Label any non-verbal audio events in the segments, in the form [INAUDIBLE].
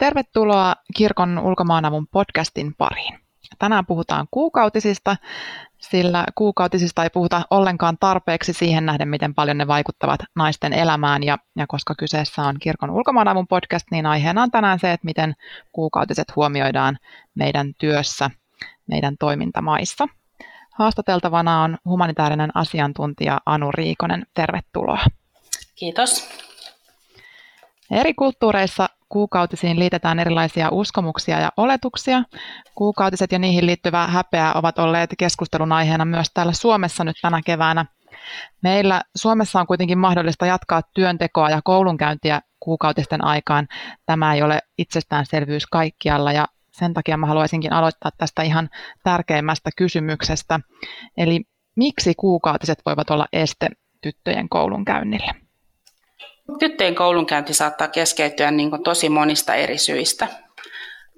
Tervetuloa Kirkon ulkomaanavun podcastin pariin. Tänään puhutaan kuukautisista, sillä kuukautisista ei puhuta ollenkaan tarpeeksi siihen nähden, miten paljon ne vaikuttavat naisten elämään. Ja, ja koska kyseessä on Kirkon ulkomaanavun podcast, niin aiheena on tänään se, että miten kuukautiset huomioidaan meidän työssä, meidän toimintamaissa. Haastateltavana on humanitaarinen asiantuntija Anu Riikonen. Tervetuloa. Kiitos. Eri kulttuureissa kuukautisiin liitetään erilaisia uskomuksia ja oletuksia. Kuukautiset ja niihin liittyvä häpeä ovat olleet keskustelun aiheena myös täällä Suomessa nyt tänä keväänä. Meillä Suomessa on kuitenkin mahdollista jatkaa työntekoa ja koulunkäyntiä kuukautisten aikaan. Tämä ei ole itsestäänselvyys kaikkialla ja sen takia mä haluaisinkin aloittaa tästä ihan tärkeimmästä kysymyksestä. Eli miksi kuukautiset voivat olla este tyttöjen koulunkäynnille? Tyttöjen koulunkäynti saattaa keskeytyä niin kuin tosi monista eri syistä.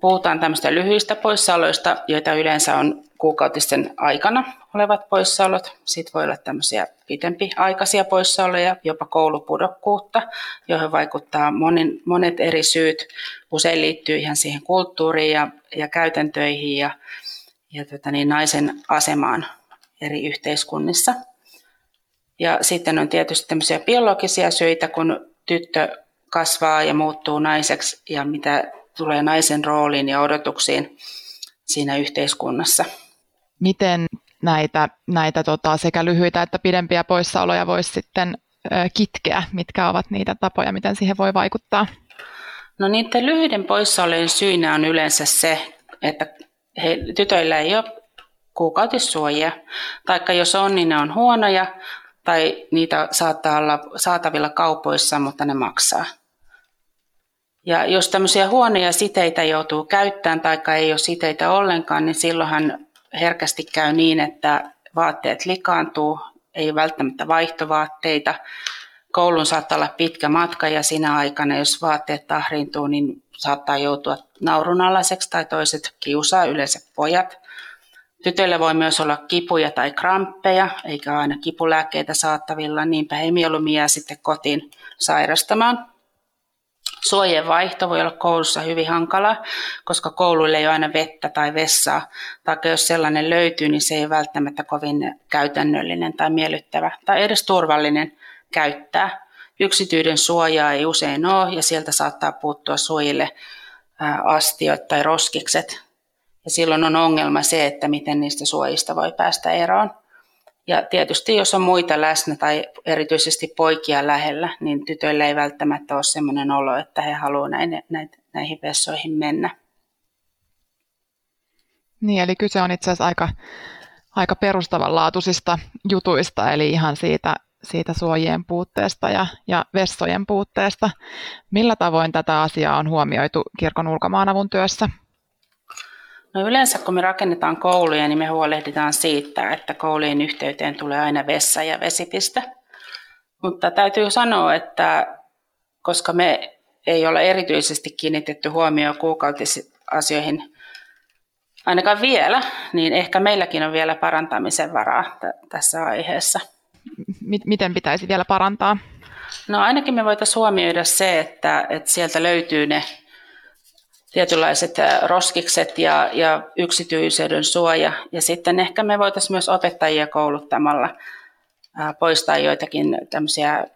Puhutaan tämmöistä lyhyistä poissaoloista, joita yleensä on kuukautisten aikana olevat poissaolot. Sitten voi olla tämmöisiä pitempiaikaisia poissaoloja, jopa koulupudokkuutta, johon vaikuttaa monen, monet eri syyt. Usein liittyy ihan siihen kulttuuriin ja, ja käytäntöihin ja, ja tota niin, naisen asemaan eri yhteiskunnissa – ja sitten on tietysti tämmöisiä biologisia syitä, kun tyttö kasvaa ja muuttuu naiseksi ja mitä tulee naisen rooliin ja odotuksiin siinä yhteiskunnassa. Miten näitä, näitä tota, sekä lyhyitä että pidempiä poissaoloja voisi sitten ö, kitkeä? Mitkä ovat niitä tapoja, miten siihen voi vaikuttaa? No niiden lyhyiden poissaolojen syynä on yleensä se, että he, tytöillä ei ole kuukautissuojia, taikka jos on, niin ne on huonoja, tai niitä saattaa olla saatavilla kaupoissa, mutta ne maksaa. Ja jos tämmöisiä huonoja siteitä joutuu käyttämään tai ei ole siteitä ollenkaan, niin silloinhan herkästi käy niin, että vaatteet likaantuu, ei välttämättä vaihtovaatteita. Koulun saattaa olla pitkä matka ja sinä aikana, jos vaatteet tahriintuu, niin saattaa joutua naurunalaiseksi tai toiset kiusaa, yleensä pojat. Tytöillä voi myös olla kipuja tai kramppeja, eikä aina kipulääkkeitä saattavilla, niinpä he mieluummin jää sitten kotiin sairastamaan. Suojien vaihto voi olla koulussa hyvin hankala, koska kouluille ei ole aina vettä tai vessaa, tai jos sellainen löytyy, niin se ei välttämättä kovin käytännöllinen tai miellyttävä tai edes turvallinen käyttää. Yksityiden suojaa ei usein ole ja sieltä saattaa puuttua suojille astiot tai roskikset. Ja silloin on ongelma se, että miten niistä suojista voi päästä eroon. Ja tietysti jos on muita läsnä tai erityisesti poikia lähellä, niin tytöillä ei välttämättä ole sellainen olo, että he haluavat näin, näihin vessoihin mennä. Niin, eli kyse on itse asiassa aika, aika perustavanlaatuisista jutuista, eli ihan siitä, siitä suojien puutteesta ja, ja vessojen puutteesta. Millä tavoin tätä asiaa on huomioitu kirkon ulkomaanavun työssä? No yleensä kun me rakennetaan kouluja, niin me huolehditaan siitä, että koulujen yhteyteen tulee aina vessa ja vesipiste. Mutta täytyy sanoa, että koska me ei ole erityisesti kiinnitetty huomioon kuukautisasioihin ainakaan vielä, niin ehkä meilläkin on vielä parantamisen varaa t- tässä aiheessa. Miten pitäisi vielä parantaa? No ainakin me voitaisiin huomioida se, että, että sieltä löytyy ne tietynlaiset roskikset ja, ja yksityisyyden suoja. Ja sitten ehkä me voitaisiin myös opettajia kouluttamalla poistaa joitakin tämmöisiä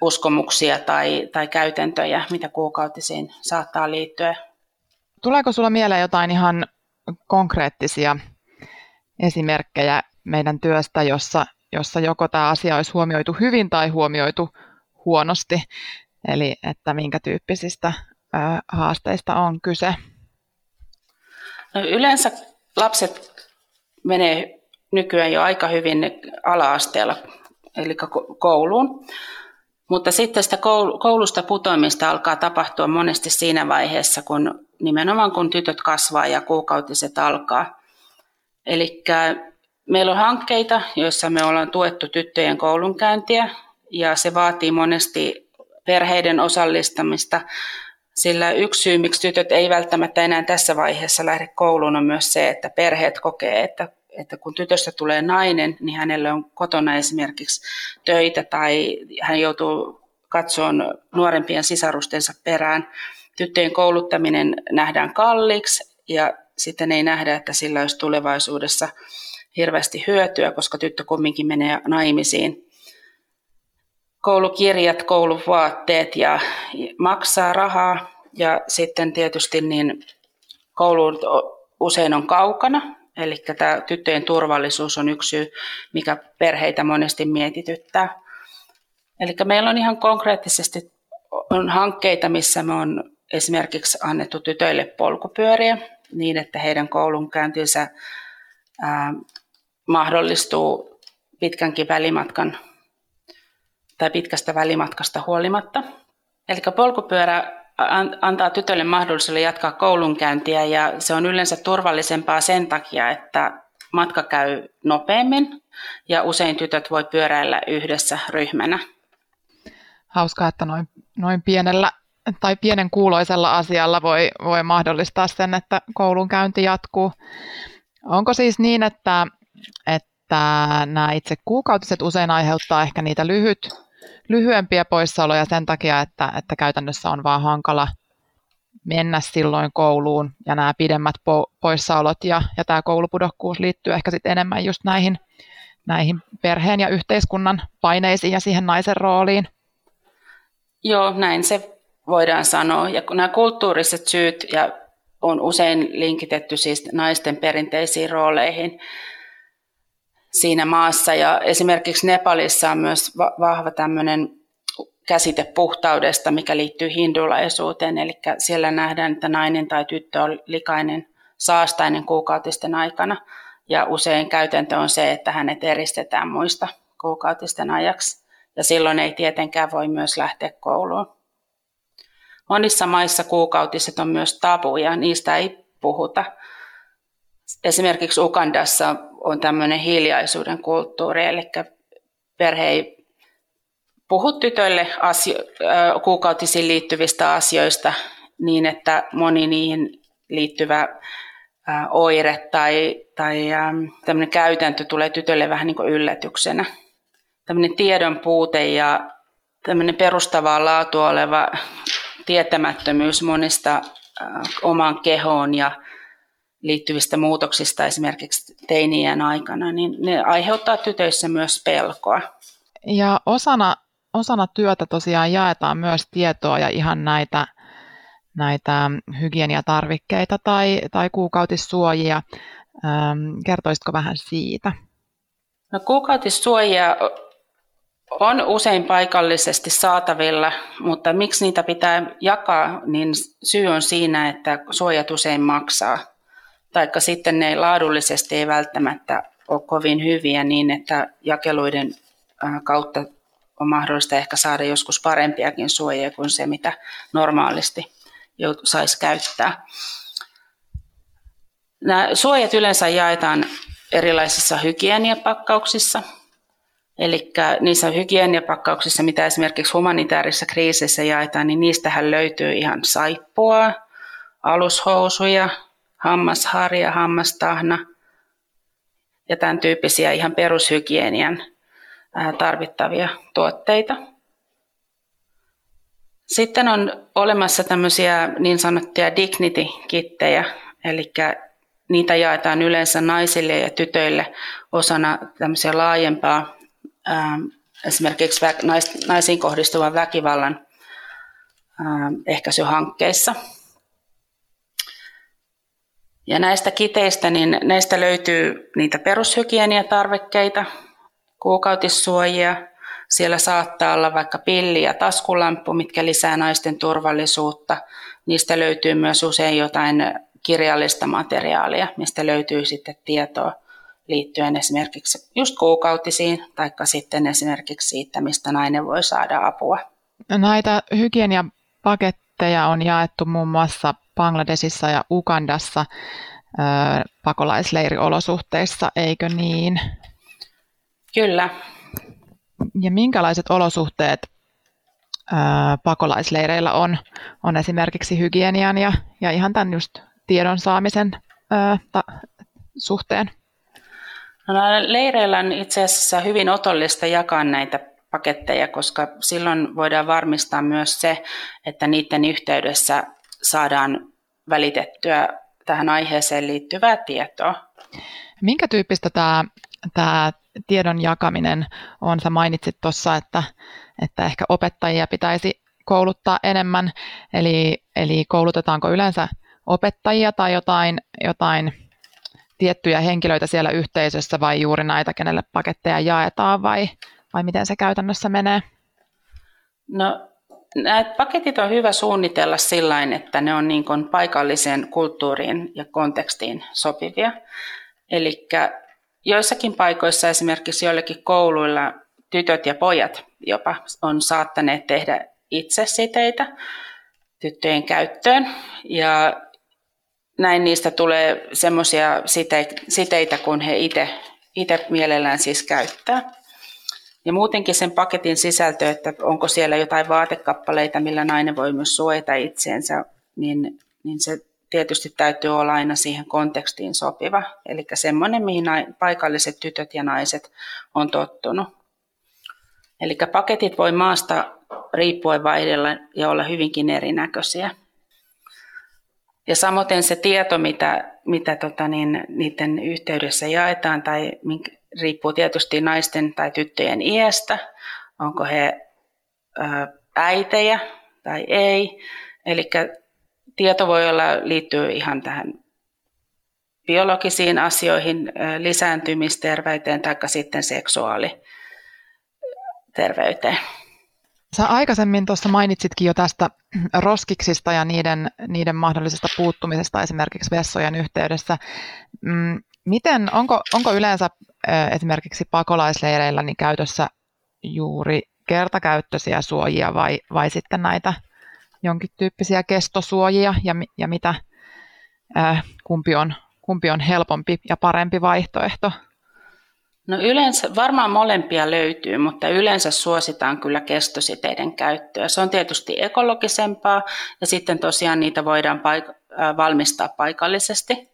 uskomuksia tai, tai käytäntöjä, mitä kuukautisiin saattaa liittyä. Tuleeko sulla mieleen jotain ihan konkreettisia esimerkkejä meidän työstä, jossa, jossa joko tämä asia olisi huomioitu hyvin tai huomioitu huonosti? Eli että minkä tyyppisistä haasteista on kyse? No yleensä lapset menee nykyään jo aika hyvin ala-asteella, eli kouluun. Mutta sitten sitä koulusta putoamista alkaa tapahtua monesti siinä vaiheessa, kun nimenomaan kun tytöt kasvaa ja kuukautiset alkaa. Eli meillä on hankkeita, joissa me ollaan tuettu tyttöjen koulunkäyntiä ja se vaatii monesti perheiden osallistamista, sillä yksi syy, miksi tytöt ei välttämättä enää tässä vaiheessa lähde kouluun, on myös se, että perheet kokee, että, että kun tytöstä tulee nainen, niin hänelle on kotona esimerkiksi töitä tai hän joutuu katsomaan nuorempien sisarustensa perään tyttöjen kouluttaminen nähdään kalliiksi ja sitten ei nähdä, että sillä olisi tulevaisuudessa hirveästi hyötyä, koska tyttö kumminkin menee naimisiin. Koulukirjat, kouluvaatteet ja maksaa rahaa ja sitten tietysti niin koulu usein on kaukana, eli tämä tyttöjen turvallisuus on yksi syy, mikä perheitä monesti mietityttää. Eli meillä on ihan konkreettisesti on hankkeita, missä me on esimerkiksi annettu tytöille polkupyöriä niin, että heidän koulunkäyntinsä mahdollistuu pitkänkin välimatkan tai pitkästä välimatkasta huolimatta. Eli polkupyörä antaa tytölle mahdollisuuden jatkaa koulunkäyntiä ja se on yleensä turvallisempaa sen takia, että matka käy nopeammin ja usein tytöt voi pyöräillä yhdessä ryhmänä. Hauskaa, että noin, noin pienellä tai pienen kuuloisella asialla voi, voi mahdollistaa sen, että koulunkäynti jatkuu. Onko siis niin, että, että nämä itse kuukautiset usein aiheuttaa ehkä niitä lyhyt, lyhyempiä poissaoloja sen takia, että, että käytännössä on vaan hankala mennä silloin kouluun ja nämä pidemmät po- poissaolot ja, ja tämä koulupudokkuus liittyy ehkä sitten enemmän just näihin, näihin perheen ja yhteiskunnan paineisiin ja siihen naisen rooliin. Joo, näin se voidaan sanoa. Ja kun nämä kulttuuriset syyt ja on usein linkitetty siis naisten perinteisiin rooleihin, siinä maassa. Ja esimerkiksi Nepalissa on myös vahva tämmöinen käsite puhtaudesta, mikä liittyy hindulaisuuteen. Eli siellä nähdään, että nainen tai tyttö on likainen saastainen kuukautisten aikana. Ja usein käytäntö on se, että hänet eristetään muista kuukautisten ajaksi. Ja silloin ei tietenkään voi myös lähteä kouluun. Monissa maissa kuukautiset on myös tabuja, niistä ei puhuta. Esimerkiksi Ukandassa on tämmöinen hiljaisuuden kulttuuri, eli perhe ei puhu tytöille asio- kuukautisiin liittyvistä asioista niin, että moni niihin liittyvä oire tai, tai tämmöinen käytäntö tulee tytölle vähän niin kuin yllätyksenä. Tämmöinen tiedon puute ja tämmöinen perustavaa laatua oleva tietämättömyys monista omaan kehoon ja liittyvistä muutoksista esimerkiksi teinien aikana, niin ne aiheuttaa tytöissä myös pelkoa. Ja osana, osana työtä tosiaan jaetaan myös tietoa ja ihan näitä, näitä hygieniatarvikkeita tai, tai kuukautissuojia. Ähm, kertoisitko vähän siitä? No, kuukautissuojia on usein paikallisesti saatavilla, mutta miksi niitä pitää jakaa, niin syy on siinä, että suojat usein maksaa taikka sitten ne laadullisesti ei välttämättä ole kovin hyviä niin, että jakeluiden kautta on mahdollista ehkä saada joskus parempiakin suojia kuin se, mitä normaalisti saisi käyttää. Nämä suojat yleensä jaetaan erilaisissa hygieniapakkauksissa. Eli niissä hygieniapakkauksissa, mitä esimerkiksi humanitaarisissa kriiseissä jaetaan, niin niistähän löytyy ihan saippua, alushousuja, hammasharja, hammastahna ja tämän tyyppisiä ihan perushygienian tarvittavia tuotteita. Sitten on olemassa tämmöisiä niin sanottuja dignity-kittejä, eli niitä jaetaan yleensä naisille ja tytöille osana tämmöisiä laajempaa esimerkiksi naisiin kohdistuvan väkivallan ehkäisyhankkeissa. Ja näistä kiteistä, niin näistä löytyy niitä perushygieniatarvikkeita, kuukautissuojia, siellä saattaa olla vaikka pilli ja taskulamppu, mitkä lisää naisten turvallisuutta. Niistä löytyy myös usein jotain kirjallista materiaalia, mistä löytyy sitten tietoa liittyen esimerkiksi just kuukautisiin, tai sitten esimerkiksi siitä, mistä nainen voi saada apua. Näitä hygieniapaketteja on jaettu muun muassa Bangladesissa ja Ugandassa pakolaisleiriolosuhteissa, eikö niin? Kyllä. Ja minkälaiset olosuhteet pakolaisleireillä on, on esimerkiksi hygienian ja, ja ihan tämän just tiedon saamisen ta, suhteen? No, leireillä on itse asiassa hyvin otollista jakaa näitä paketteja, koska silloin voidaan varmistaa myös se, että niiden yhteydessä saadaan välitettyä tähän aiheeseen liittyvää tietoa. Minkä tyyppistä tämä, tämä tiedon jakaminen on? Sä mainitsit tuossa, että, että ehkä opettajia pitäisi kouluttaa enemmän, eli, eli koulutetaanko yleensä opettajia tai jotain, jotain tiettyjä henkilöitä siellä yhteisössä vai juuri näitä, kenelle paketteja jaetaan vai, vai miten se käytännössä menee? No Nämä paketit on hyvä suunnitella sillä että ne on niin kuin paikalliseen kulttuuriin ja kontekstiin sopivia. Eli joissakin paikoissa, esimerkiksi joillekin kouluilla, tytöt ja pojat jopa on saattaneet tehdä itse siteitä tyttöjen käyttöön. Ja näin niistä tulee semmoisia siteitä, kun he itse mielellään siis käyttää. Ja muutenkin sen paketin sisältö, että onko siellä jotain vaatekappaleita, millä nainen voi myös suojata itseensä, niin, niin se tietysti täytyy olla aina siihen kontekstiin sopiva. Eli semmoinen, mihin paikalliset tytöt ja naiset on tottunut. Eli paketit voi maasta riippuen vaihdella ja olla hyvinkin erinäköisiä. Ja samoin se tieto, mitä, mitä tota niin, niiden yhteydessä jaetaan tai riippuu tietysti naisten tai tyttöjen iästä, onko he äitejä tai ei. Eli tieto voi olla liittyy ihan tähän biologisiin asioihin, lisääntymisterveyteen tai sitten seksuaaliterveyteen. Sä aikaisemmin tuossa mainitsitkin jo tästä [CLEARS THROAT] roskiksista ja niiden, niiden mahdollisesta puuttumisesta esimerkiksi vessojen yhteydessä. Miten, onko, onko yleensä esimerkiksi pakolaisleireillä niin käytössä juuri kertakäyttöisiä suojia vai, vai sitten näitä jonkin tyyppisiä kestosuojia ja, ja mitä, kumpi, on, kumpi on helpompi ja parempi vaihtoehto? No yleensä, varmaan molempia löytyy, mutta yleensä suositaan kyllä kestositeiden käyttöä. Se on tietysti ekologisempaa ja sitten tosiaan niitä voidaan paik- valmistaa paikallisesti.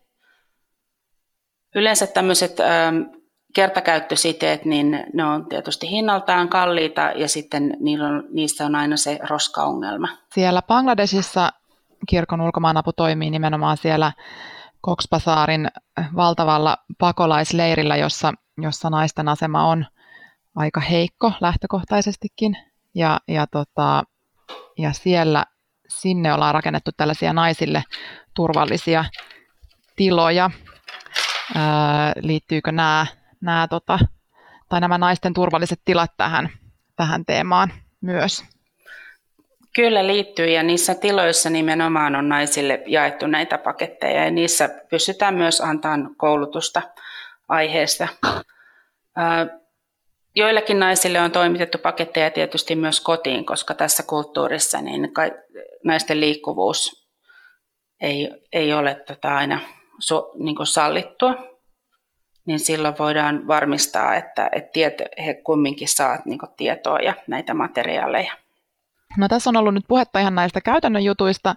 Yleensä tämmöiset ähm, kertakäyttösiteet, niin ne on tietysti hinnaltaan kalliita ja sitten on, niissä on aina se roskaongelma. Siellä Bangladesissa kirkon ulkomaanapu toimii nimenomaan siellä Koksbasaarin valtavalla pakolaisleirillä, jossa, jossa naisten asema on aika heikko lähtökohtaisestikin. Ja, ja, tota, ja siellä sinne ollaan rakennettu tällaisia naisille turvallisia tiloja. Ää, liittyykö nämä, nämä, tota, tai nämä naisten turvalliset tilat tähän, tähän teemaan myös? Kyllä liittyy ja niissä tiloissa nimenomaan on naisille jaettu näitä paketteja ja niissä pystytään myös antamaan koulutusta aiheesta. Joillekin naisille on toimitettu paketteja tietysti myös kotiin, koska tässä kulttuurissa niin naisten liikkuvuus ei, ei ole tota aina so, niin sallittua, niin silloin voidaan varmistaa, että, että tieto, he kumminkin saavat niin tietoa ja näitä materiaaleja. No tässä on ollut nyt puhetta ihan näistä käytännön jutuista,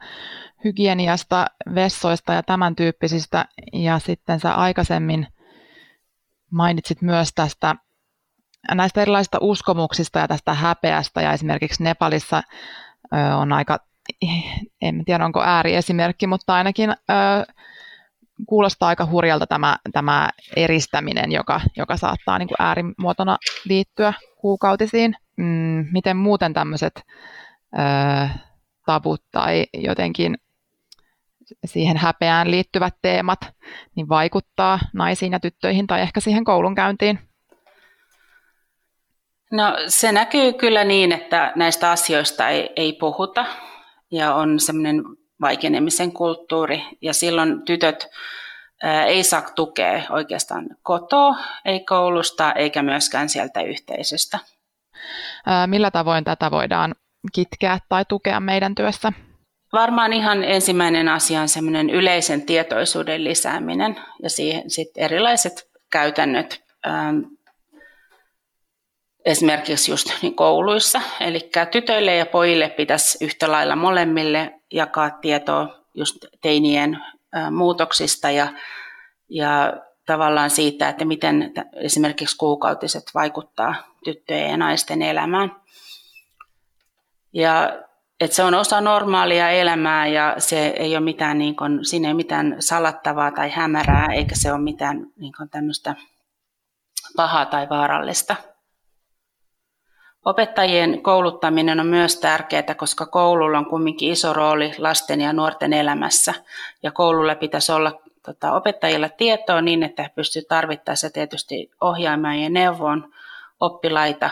hygieniasta, vessoista ja tämän tyyppisistä. Ja sitten sä aikaisemmin mainitsit myös tästä näistä erilaisista uskomuksista ja tästä häpeästä. Ja esimerkiksi Nepalissa on aika, en tiedä onko ääriesimerkki, mutta ainakin kuulostaa aika hurjalta tämä, tämä eristäminen, joka, joka saattaa niin kuin äärimuotona liittyä kuukautisiin. Mm, miten muuten tämmöiset tabut tai jotenkin siihen häpeään liittyvät teemat niin vaikuttaa naisiin ja tyttöihin tai ehkä siihen koulunkäyntiin? No se näkyy kyllä niin, että näistä asioista ei, ei puhuta ja on semmoinen vaikenemisen kulttuuri ja silloin tytöt ei saa tukea oikeastaan kotoa, ei koulusta eikä myöskään sieltä yhteisöstä. Millä tavoin tätä voidaan kitkeä tai tukea meidän työssä? Varmaan ihan ensimmäinen asia on semmoinen yleisen tietoisuuden lisääminen ja siihen sitten erilaiset käytännöt esimerkiksi just niin kouluissa. Eli tytöille ja pojille pitäisi yhtä lailla molemmille jakaa tietoa just teinien muutoksista ja, ja tavallaan siitä, että miten esimerkiksi kuukautiset vaikuttaa tyttöjen ja naisten elämään. Ja että se on osa normaalia elämää ja se ei ole mitään, niin kuin, siinä ei ole mitään salattavaa tai hämärää, eikä se ole mitään niin kuin tämmöistä pahaa tai vaarallista. Opettajien kouluttaminen on myös tärkeää, koska koululla on kuitenkin iso rooli lasten ja nuorten elämässä. Ja koululla pitäisi olla tota, opettajilla tietoa niin, että he pystyvät tarvittaessa tietysti ohjaamaan ja neuvon oppilaita.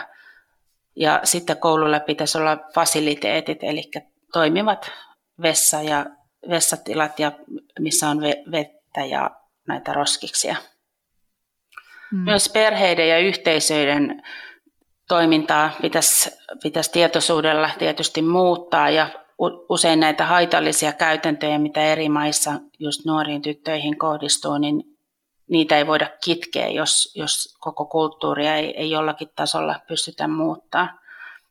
Ja sitten koululla pitäisi olla fasiliteetit, eli toimivat vessa ja vessatilat, ja missä on vettä ja näitä roskiksia. Mm. Myös perheiden ja yhteisöiden toimintaa pitäisi, pitäisi tietoisuudella tietysti muuttaa ja usein näitä haitallisia käytäntöjä, mitä eri maissa just nuoriin tyttöihin kohdistuu, niin niitä ei voida kitkeä, jos, jos koko kulttuuria ei, ei jollakin tasolla pystytä muuttaa.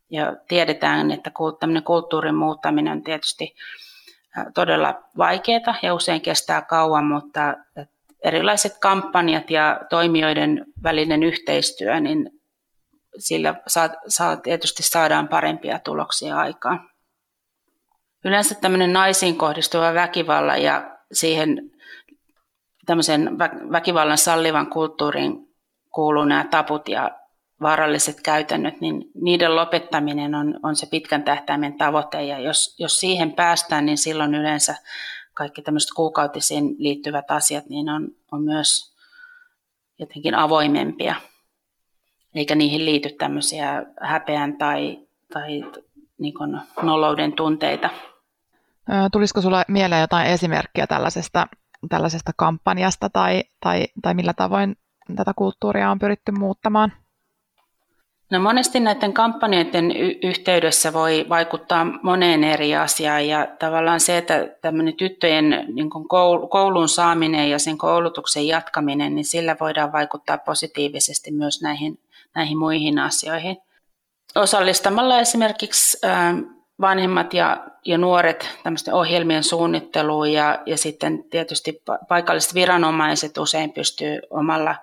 Ja tiedetään, että tämmöinen kulttuurin muuttaminen on tietysti todella vaikeaa ja usein kestää kauan, mutta erilaiset kampanjat ja toimijoiden välinen yhteistyö, niin sillä saa, saa, tietysti saadaan parempia tuloksia aikaan. Yleensä tämmöinen naisiin kohdistuva väkivalta ja siihen tämmöisen väkivallan sallivan kulttuuriin kuuluu nämä taput ja vaaralliset käytännöt, niin niiden lopettaminen on, on se pitkän tähtäimen tavoite. Ja jos, jos siihen päästään, niin silloin yleensä kaikki tämmöiset kuukautisiin liittyvät asiat niin on, on myös jotenkin avoimempia eikä niihin liity tämmöisiä häpeän tai, tai niin kuin nolouden tunteita. Tulisiko sinulla mieleen jotain esimerkkiä tällaisesta, tällaisesta kampanjasta tai, tai, tai millä tavoin tätä kulttuuria on pyritty muuttamaan? No monesti näiden kampanjoiden y- yhteydessä voi vaikuttaa moneen eri asiaan ja tavallaan se, että tämmöinen tyttöjen niin koulun saaminen ja sen koulutuksen jatkaminen, niin sillä voidaan vaikuttaa positiivisesti myös näihin näihin muihin asioihin. Osallistamalla esimerkiksi vanhemmat ja, ja nuoret ohjelmien suunnitteluun ja, ja sitten tietysti paikalliset viranomaiset usein pystyy omalla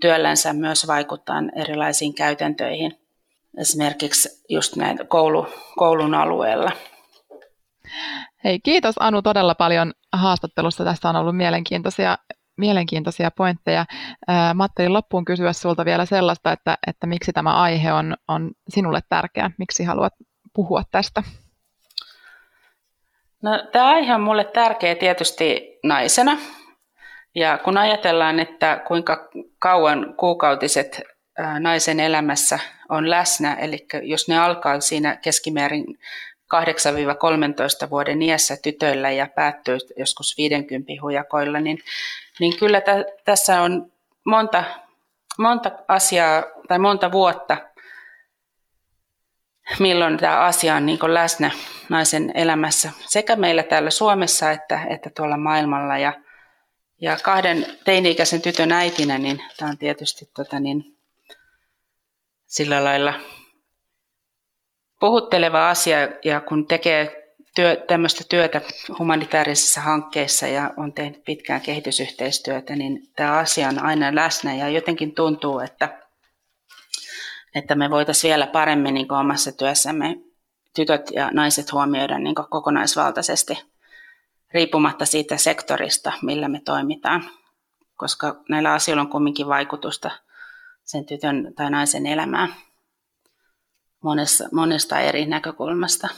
työllänsä myös vaikuttamaan erilaisiin käytäntöihin, esimerkiksi just näitä koulu, koulun alueella. Hei, kiitos Anu todella paljon haastattelusta. Tästä on ollut mielenkiintoisia mielenkiintoisia pointteja. Mä ajattelin loppuun kysyä sinulta vielä sellaista, että, että miksi tämä aihe on, on sinulle tärkeä, miksi haluat puhua tästä? No, tämä aihe on minulle tärkeä tietysti naisena. Ja kun ajatellaan, että kuinka kauan kuukautiset naisen elämässä on läsnä, eli jos ne alkaa siinä keskimäärin 8-13 vuoden iässä tytöillä ja päättyy joskus 50 hujakoilla, niin niin kyllä t- tässä on monta, monta asiaa tai monta vuotta, milloin tämä asia on niin läsnä naisen elämässä sekä meillä täällä Suomessa että, että tuolla maailmalla. Ja, ja kahden teini-ikäisen tytön äitinä, niin tämä on tietysti tota niin, sillä lailla puhutteleva asia, ja kun tekee työ, tämmöistä työtä humanitaarisissa hankkeissa ja on tehnyt pitkään kehitysyhteistyötä, niin tämä asia on aina läsnä. Ja jotenkin tuntuu, että, että me voitaisiin vielä paremmin niin omassa työssämme tytöt ja naiset huomioida niin kokonaisvaltaisesti riippumatta siitä sektorista, millä me toimitaan, koska näillä asioilla on kumminkin vaikutusta sen tytön tai naisen elämään monesta, monesta eri näkökulmasta.